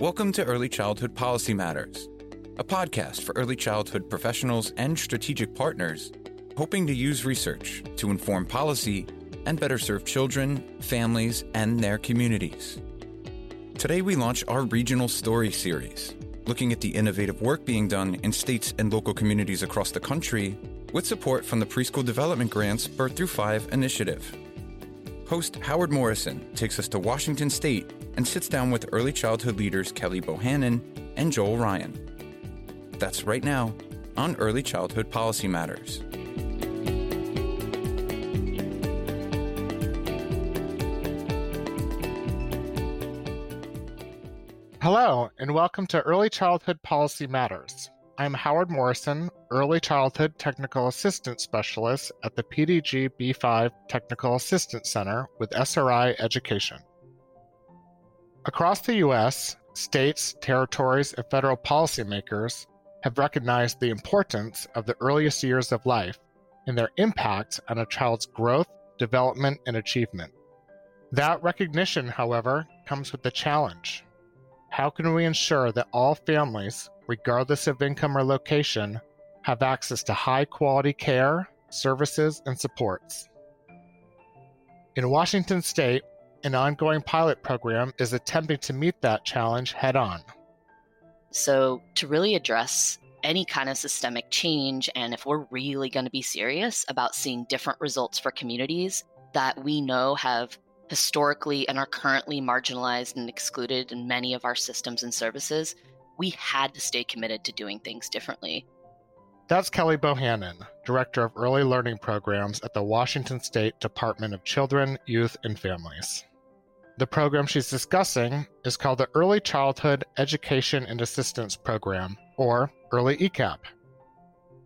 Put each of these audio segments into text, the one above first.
Welcome to Early Childhood Policy Matters, a podcast for early childhood professionals and strategic partners hoping to use research to inform policy and better serve children, families, and their communities. Today, we launch our Regional Story series, looking at the innovative work being done in states and local communities across the country with support from the Preschool Development Grants Birth Through Five initiative. Host Howard Morrison takes us to Washington State and sits down with early childhood leaders Kelly Bohannon and Joel Ryan. That's right now on Early Childhood Policy Matters. Hello, and welcome to Early Childhood Policy Matters. I'm Howard Morrison, Early Childhood Technical Assistance Specialist at the PDG B5 Technical Assistance Center with SRI Education. Across the U.S., states, territories, and federal policymakers have recognized the importance of the earliest years of life and their impact on a child's growth, development, and achievement. That recognition, however, comes with a challenge. How can we ensure that all families, regardless of income or location, have access to high quality care, services, and supports? In Washington state, an ongoing pilot program is attempting to meet that challenge head on. So, to really address any kind of systemic change, and if we're really going to be serious about seeing different results for communities that we know have historically and are currently marginalized and excluded in many of our systems and services, we had to stay committed to doing things differently. That's Kelly Bohannon, Director of Early Learning Programs at the Washington State Department of Children, Youth, and Families. The program she's discussing is called the Early Childhood Education and Assistance Program, or Early ECEAP.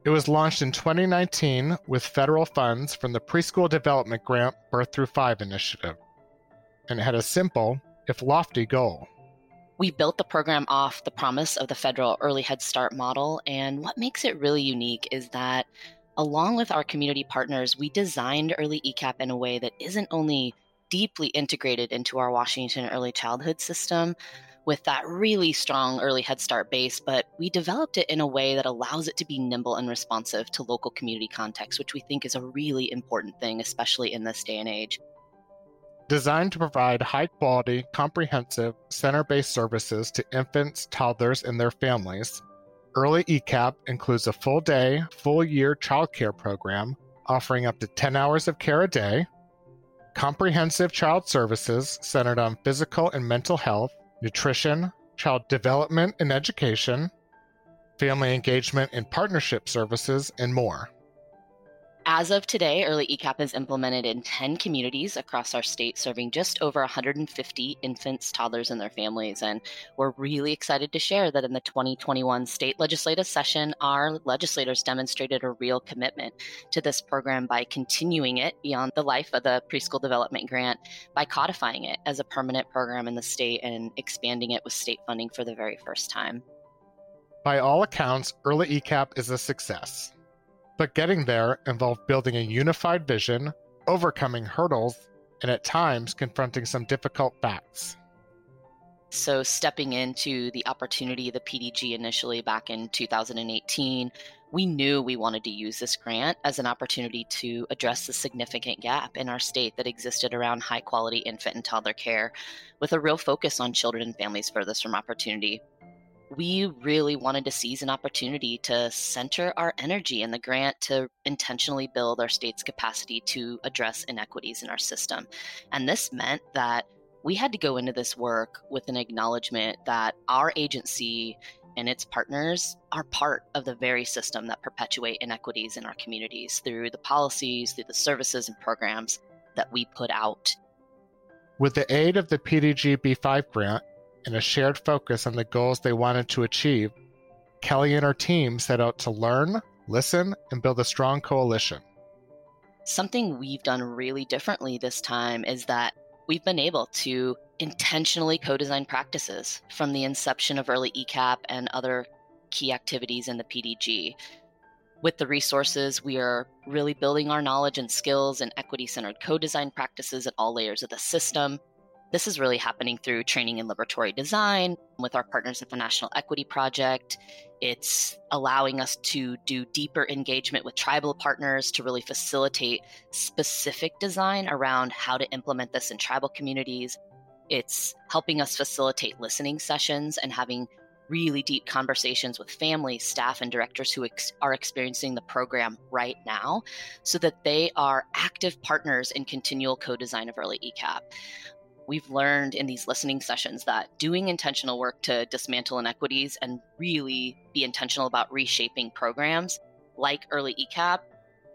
It was launched in 2019 with federal funds from the Preschool Development Grant Birth Through Five initiative, and it had a simple, if lofty, goal. We built the program off the promise of the federal Early Head Start model, and what makes it really unique is that along with our community partners, we designed Early ECEAP in a way that isn't only deeply integrated into our Washington early childhood system with that really strong early Head Start base, but we developed it in a way that allows it to be nimble and responsive to local community context, which we think is a really important thing, especially in this day and age. Designed to provide high quality, comprehensive, center based services to infants, toddlers, and their families, Early ECEAP includes a full day, full year childcare program offering up to 10 hours of care a day, comprehensive child services centered on physical and mental health, nutrition, child development and education, family engagement and partnership services, and more. As of today, Early ECEAP is implemented in 10 communities across our state, serving just over 150 infants, toddlers, and their families. And we're really excited to share that in the 2021 state legislative session, our legislators demonstrated a real commitment to this program by continuing it beyond the life of the preschool development grant, by codifying it as a permanent program in the state and expanding it with state funding for the very first time. By all accounts, Early ECEAP is a success. But getting there involved building a unified vision, overcoming hurdles, and at times confronting some difficult facts. So, stepping into the opportunity, the PDG initially back in 2018, we knew we wanted to use this grant as an opportunity to address the significant gap in our state that existed around high quality infant and toddler care, with a real focus on children and families furthest from opportunity we really wanted to seize an opportunity to center our energy in the grant to intentionally build our state's capacity to address inequities in our system. And this meant that we had to go into this work with an acknowledgement that our agency and its partners are part of the very system that perpetuate inequities in our communities through the policies, through the services and programs that we put out. With the aid of the PDG B5 grant, and a shared focus on the goals they wanted to achieve, Kelly and her team set out to learn, listen, and build a strong coalition. Something we've done really differently this time is that we've been able to intentionally co design practices from the inception of early ECEAP and other key activities in the PDG. With the resources, we are really building our knowledge and skills in equity centered co design practices at all layers of the system. This is really happening through training in liberatory design with our partners at the National Equity Project. It's allowing us to do deeper engagement with tribal partners to really facilitate specific design around how to implement this in tribal communities. It's helping us facilitate listening sessions and having really deep conversations with families, staff, and directors who ex- are experiencing the program right now so that they are active partners in continual co design of early ECEAP. We've learned in these listening sessions that doing intentional work to dismantle inequities and really be intentional about reshaping programs like early ECEAP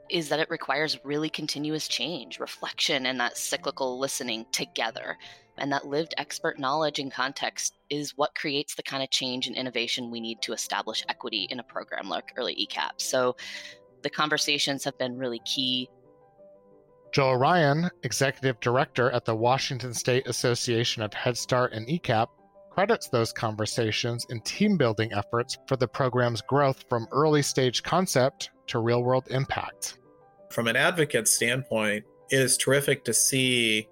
is that it requires really continuous change, reflection, and that cyclical listening together. And that lived expert knowledge and context is what creates the kind of change and innovation we need to establish equity in a program like Early ECEAP. So the conversations have been really key. Joel Ryan, Executive Director at the Washington State Association of Head Start and ECEAP, credits those conversations and team building efforts for the program's growth from early stage concept to real world impact. From an advocate standpoint, it is terrific to see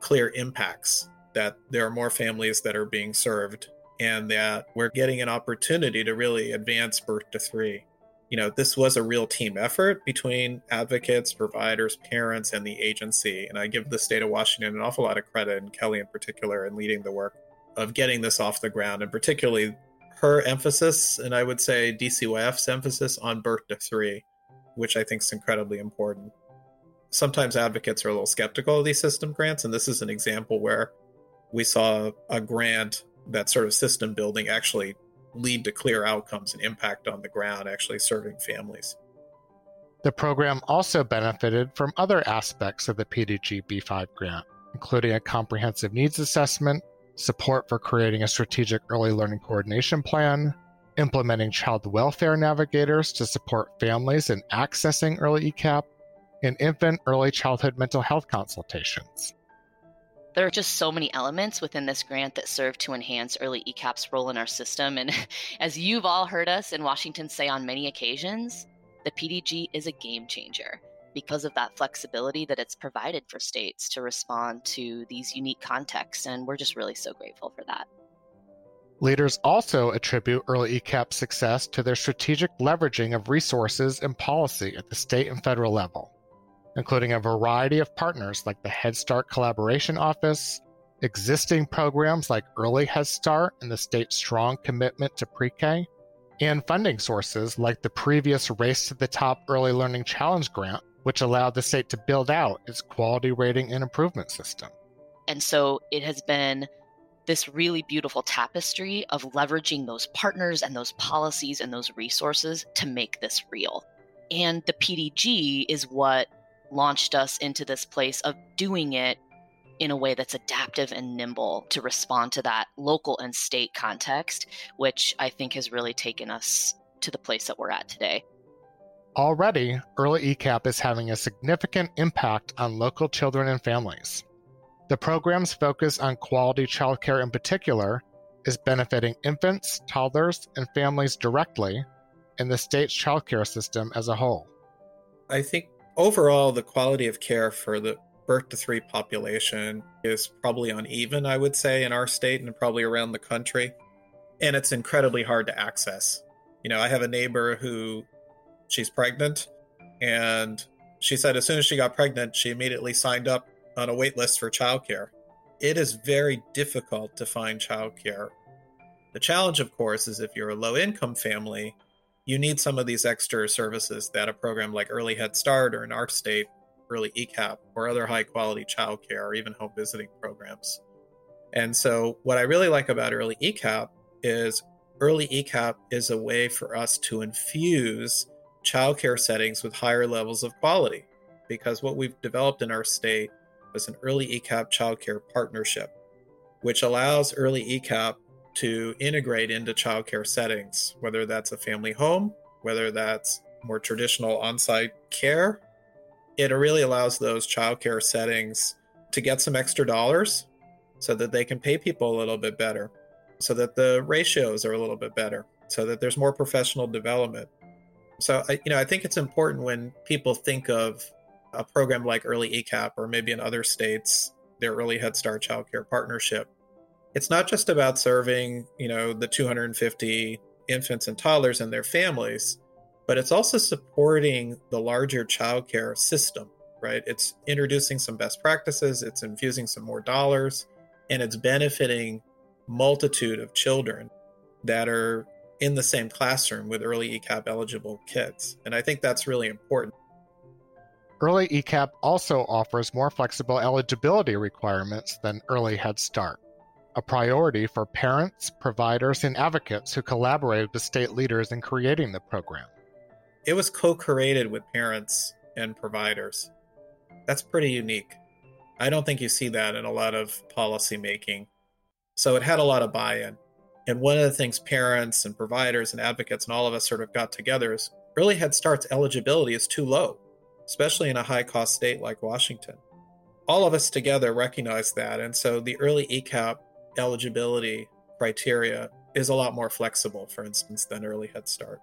clear impacts that there are more families that are being served and that we're getting an opportunity to really advance birth to three. You know, this was a real team effort between advocates, providers, parents, and the agency. And I give the state of Washington an awful lot of credit, and Kelly in particular, in leading the work of getting this off the ground, and particularly her emphasis, and I would say DCYF's emphasis on birth to three, which I think is incredibly important sometimes advocates are a little skeptical of these system grants, and this is an example where we saw a grant that sort of system building actually lead to clear outcomes and impact on the ground, actually serving families. The program also benefited from other aspects of the PDG B5 grant, including a comprehensive needs assessment, support for creating a strategic early learning coordination plan, implementing child welfare navigators to support families in accessing early ECEAP, and infant early childhood mental health consultations. There are just so many elements within this grant that serve to enhance early ECEAP's role in our system. And as you've all heard us in Washington say on many occasions, the PDG is a game changer because of that flexibility that it's provided for states to respond to these unique contexts. And we're just really so grateful for that. Leaders also attribute early ECEAP's success to their strategic leveraging of resources and policy at the state and federal level including a variety of partners like the Head Start Collaboration Office, existing programs like Early Head Start and the state's strong commitment to pre K, and funding sources like the previous Race to the Top Early Learning Challenge grant, which allowed the state to build out its quality rating and improvement system. And so it has been this really beautiful tapestry of leveraging those partners and those policies and those resources to make this real. And the PDG is what launched us into this place of doing it in a way that's adaptive and nimble to respond to that local and state context, which I think has really taken us to the place that we're at today. Already, early ECEAP is having a significant impact on local children and families. The program's focus on quality childcare in particular is benefiting infants, toddlers, and families directly in the state's childcare system as a whole. I think overall, the quality of care for the birth to three population is probably uneven, I would say, in our state and probably around the country. And it's incredibly hard to access. You know, I have a neighbor who she's pregnant, and she said as soon as she got pregnant, she immediately signed up on a wait list for childcare. It is very difficult to find childcare. The challenge, of course, is if you're a low income family, you need some of these extra services that a program like Early Head Start or in our state, Early ECEAP, or other high quality childcare or even home visiting programs. And so, what I really like about Early ECEAP is Early ECEAP is a way for us to infuse childcare settings with higher levels of quality. Because what we've developed in our state is an Early ECEAP childcare partnership, which allows Early ECEAP to integrate into childcare settings, whether that's a family home, whether that's more traditional on site care. It really allows those childcare settings to get some extra dollars so that they can pay people a little bit better, so that the ratios are a little bit better, so that there's more professional development. So, I, you know, I think it's important when people think of a program like Early ECEAP or maybe in other states, their Early Head Start Child Care Partnership. It's not just about serving, you know, the 250 infants and toddlers and their families, but it's also supporting the larger childcare system, right? It's introducing some best practices, it's infusing some more dollars, and it's benefiting multitude of children that are in the same classroom with early ECEAP eligible kids. And I think that's really important. Early ECEAP also offers more flexible eligibility requirements than Early Head Start, a priority for parents, providers, and advocates who collaborated with state leaders in creating the program. It was co created with parents and providers. That's pretty unique. I don't think you see that in a lot of policy making. So it had a lot of buy in. And one of the things parents and providers and advocates and all of us sort of got together is early Head Start's eligibility is too low, especially in a high cost state like Washington. All of us together recognized that. And so the early ECEAP eligibility criteria is a lot more flexible, for instance, than early Head Start.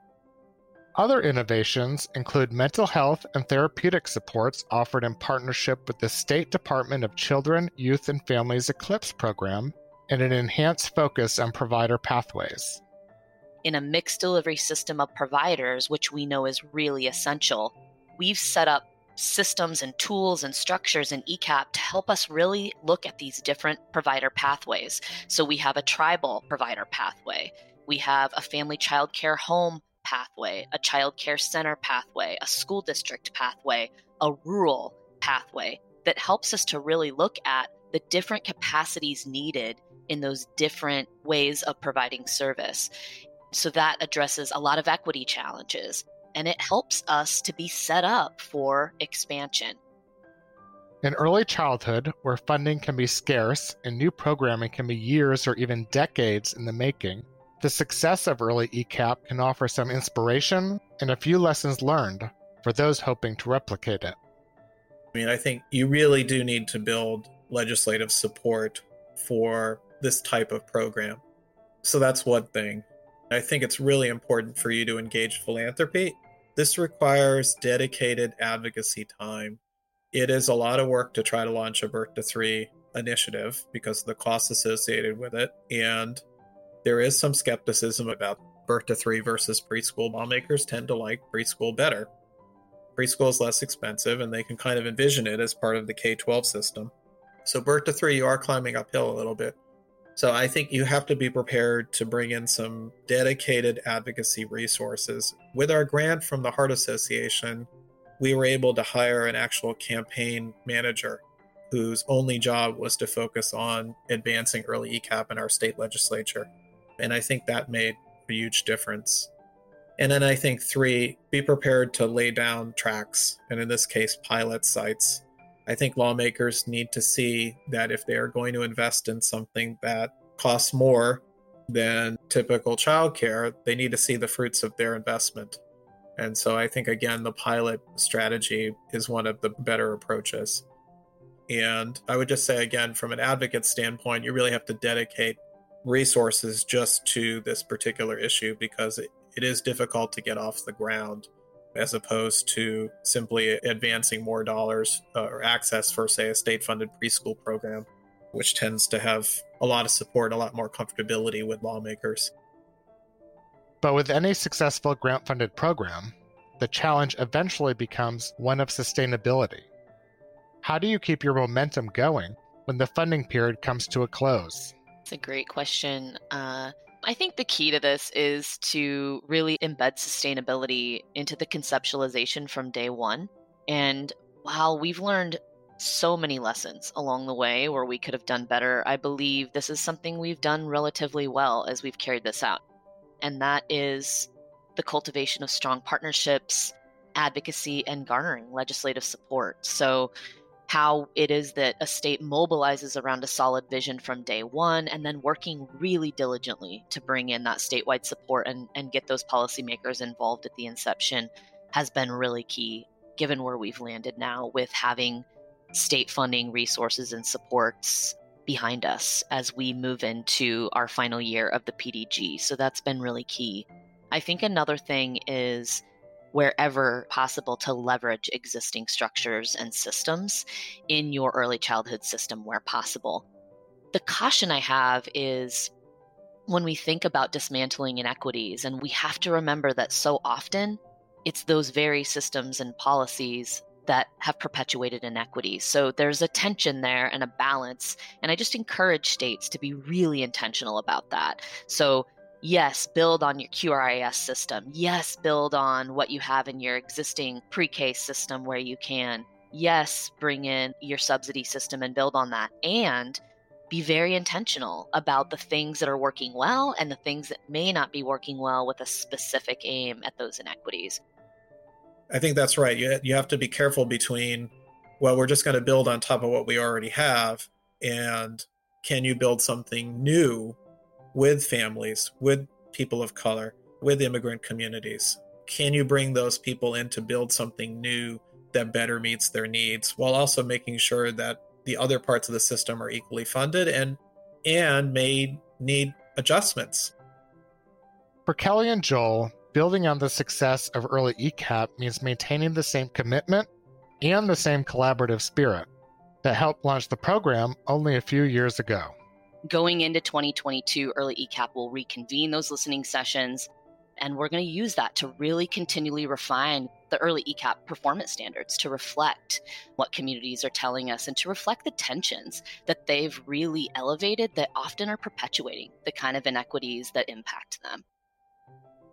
Other innovations include mental health and therapeutic supports offered in partnership with the State Department of Children, Youth, and Families Eclipse program and an enhanced focus on provider pathways. In a mixed delivery system of providers, which we know is really essential, we've set up systems and tools and structures in ECEAP to help us really look at these different provider pathways. So we have a tribal provider pathway, we have a family child care home pathway, a child care center pathway, a school district pathway, a rural pathway that helps us to really look at the different capacities needed in those different ways of providing service. So that addresses a lot of equity challenges and it helps us to be set up for expansion. In early childhood, where funding can be scarce and new programming can be years or even decades in the making, the success of early ECEAP can offer some inspiration and a few lessons learned for those hoping to replicate it. I mean, I think you really do need to build legislative support for this type of program. So that's one thing. I think it's really important for you to engage philanthropy. This requires dedicated advocacy time. It is a lot of work to try to launch a Birth to Three initiative because of the costs associated with it. And there is some skepticism about birth to three versus preschool. Lawmakers tend to like preschool better. Preschool is less expensive, and they can kind of envision it as part of the K 12 system. So, birth to three, you are climbing uphill a little bit. So I think you have to be prepared to bring in some dedicated advocacy resources. With our grant from the Heart Association, we were able to hire an actual campaign manager whose only job was to focus on advancing early ECEAP in our state legislature. And I think that made a huge difference. And then I think three, be prepared to lay down tracks, and in this case, pilot sites I think lawmakers need to see that if they are going to invest in something that costs more than typical childcare, they need to see the fruits of their investment. And so I think, again, the pilot strategy is one of the better approaches. And I would just say, again, from an advocate standpoint, you really have to dedicate resources just to this particular issue because it, it is difficult to get off the ground as opposed to simply advancing more dollars uh, or access for, say, a state funded preschool program, which tends to have a lot of support, a lot more comfortability with lawmakers. But with any successful grant funded program, the challenge eventually becomes one of sustainability. How do you keep your momentum going when the funding period comes to a close? It's a great question. Uh, I think the key to this is to really embed sustainability into the conceptualization from day one. And while we've learned so many lessons along the way where we could have done better, I believe this is something we've done relatively well as we've carried this out. And that is the cultivation of strong partnerships, advocacy, and garnering legislative support. So, how it is that a state mobilizes around a solid vision from day one and then working really diligently to bring in that statewide support and, and get those policymakers involved at the inception has been really key given where we've landed now with having state funding resources and supports behind us as we move into our final year of the PDG. So that's been really key. I think another thing is wherever possible to leverage existing structures and systems in your early childhood system where possible. The caution I have is when we think about dismantling inequities, and we have to remember that so often it's those very systems and policies that have perpetuated inequities. So there's a tension there and a balance. And I just encourage states to be really intentional about that. So, yes, build on your QRIS system. Yes, build on what you have in your existing pre K system where you can. Yes, bring in your subsidy system and build on that. And be very intentional about the things that are working well and the things that may not be working well with a specific aim at those inequities. I think that's right. You, you have to be careful between, well, we're just going to build on top of what we already have, and can you build something new with families, with people of color, with immigrant communities? Can you bring those people in to build something new that better meets their needs while also making sure that the other parts of the system are equally funded and and may need adjustments? For Kelly and Joel, building on the success of early ECEAP means maintaining the same commitment and the same collaborative spirit that helped launch the program only a few years ago. Going into 2022, Early ECEAP will reconvene those listening sessions, and we're going to use that to really continually refine the early ECEAP performance standards to reflect what communities are telling us and to reflect the tensions that they've really elevated that often are perpetuating the kind of inequities that impact them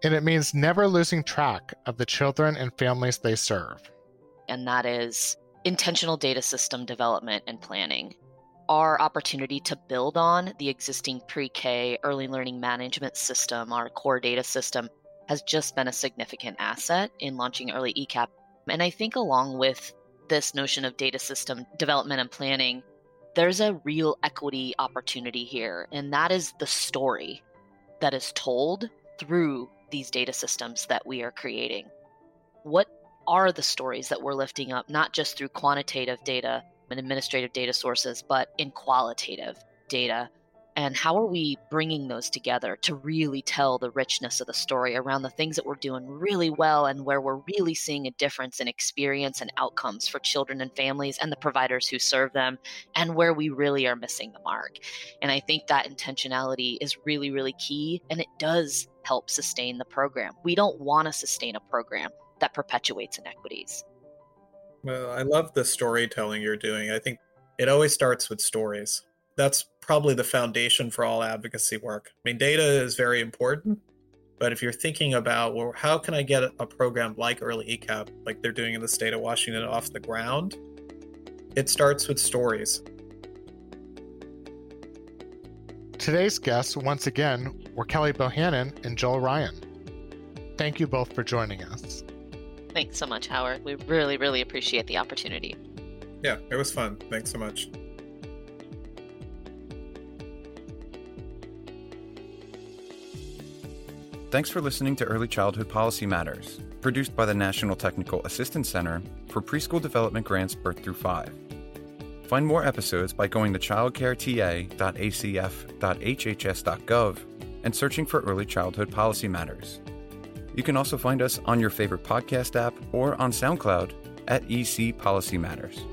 and it means never losing track of the children and families they serve. And that is intentional data system development and planning. Our opportunity to build on the existing pre K early learning management system, our core data system, has just been a significant asset in launching early ECEAP. And I think, along with this notion of data system development and planning, there's a real equity opportunity here. And that is the story that is told through these data systems that we are creating. What are the stories that we're lifting up, not just through quantitative data and administrative data sources, but in qualitative data. And how are we bringing those together to really tell the richness of the story around the things that we're doing really well and where we're really seeing a difference in experience and outcomes for children and families and the providers who serve them and where we really are missing the mark? And i think that intentionality is really really key and it does help sustain the program. We don't want to sustain a program that perpetuates inequities well i love the storytelling you're doing i think it always starts with stories that's probably the foundation for all advocacy work. I mean, data is very important, but if you're thinking about, well, how can I get a program like Early ECEAP, like they're doing in the state of Washington, off the ground? It starts with stories. Today's guests, once again, were Kelly Bohannon and Joel Ryan. Thank you both for joining us. Thanks so much, Howard. We really, really appreciate the opportunity. Yeah, it was fun. Thanks so much. Thanks for listening to Early Childhood Policy Matters, produced by the National Technical Assistance Center for Preschool Development Grants Birth Through 5. Find more episodes by going to childcareta.acf.hhs.gov and searching for Early Childhood Policy Matters. You can also find us on your favorite podcast app or on SoundCloud at EC Policy Matters.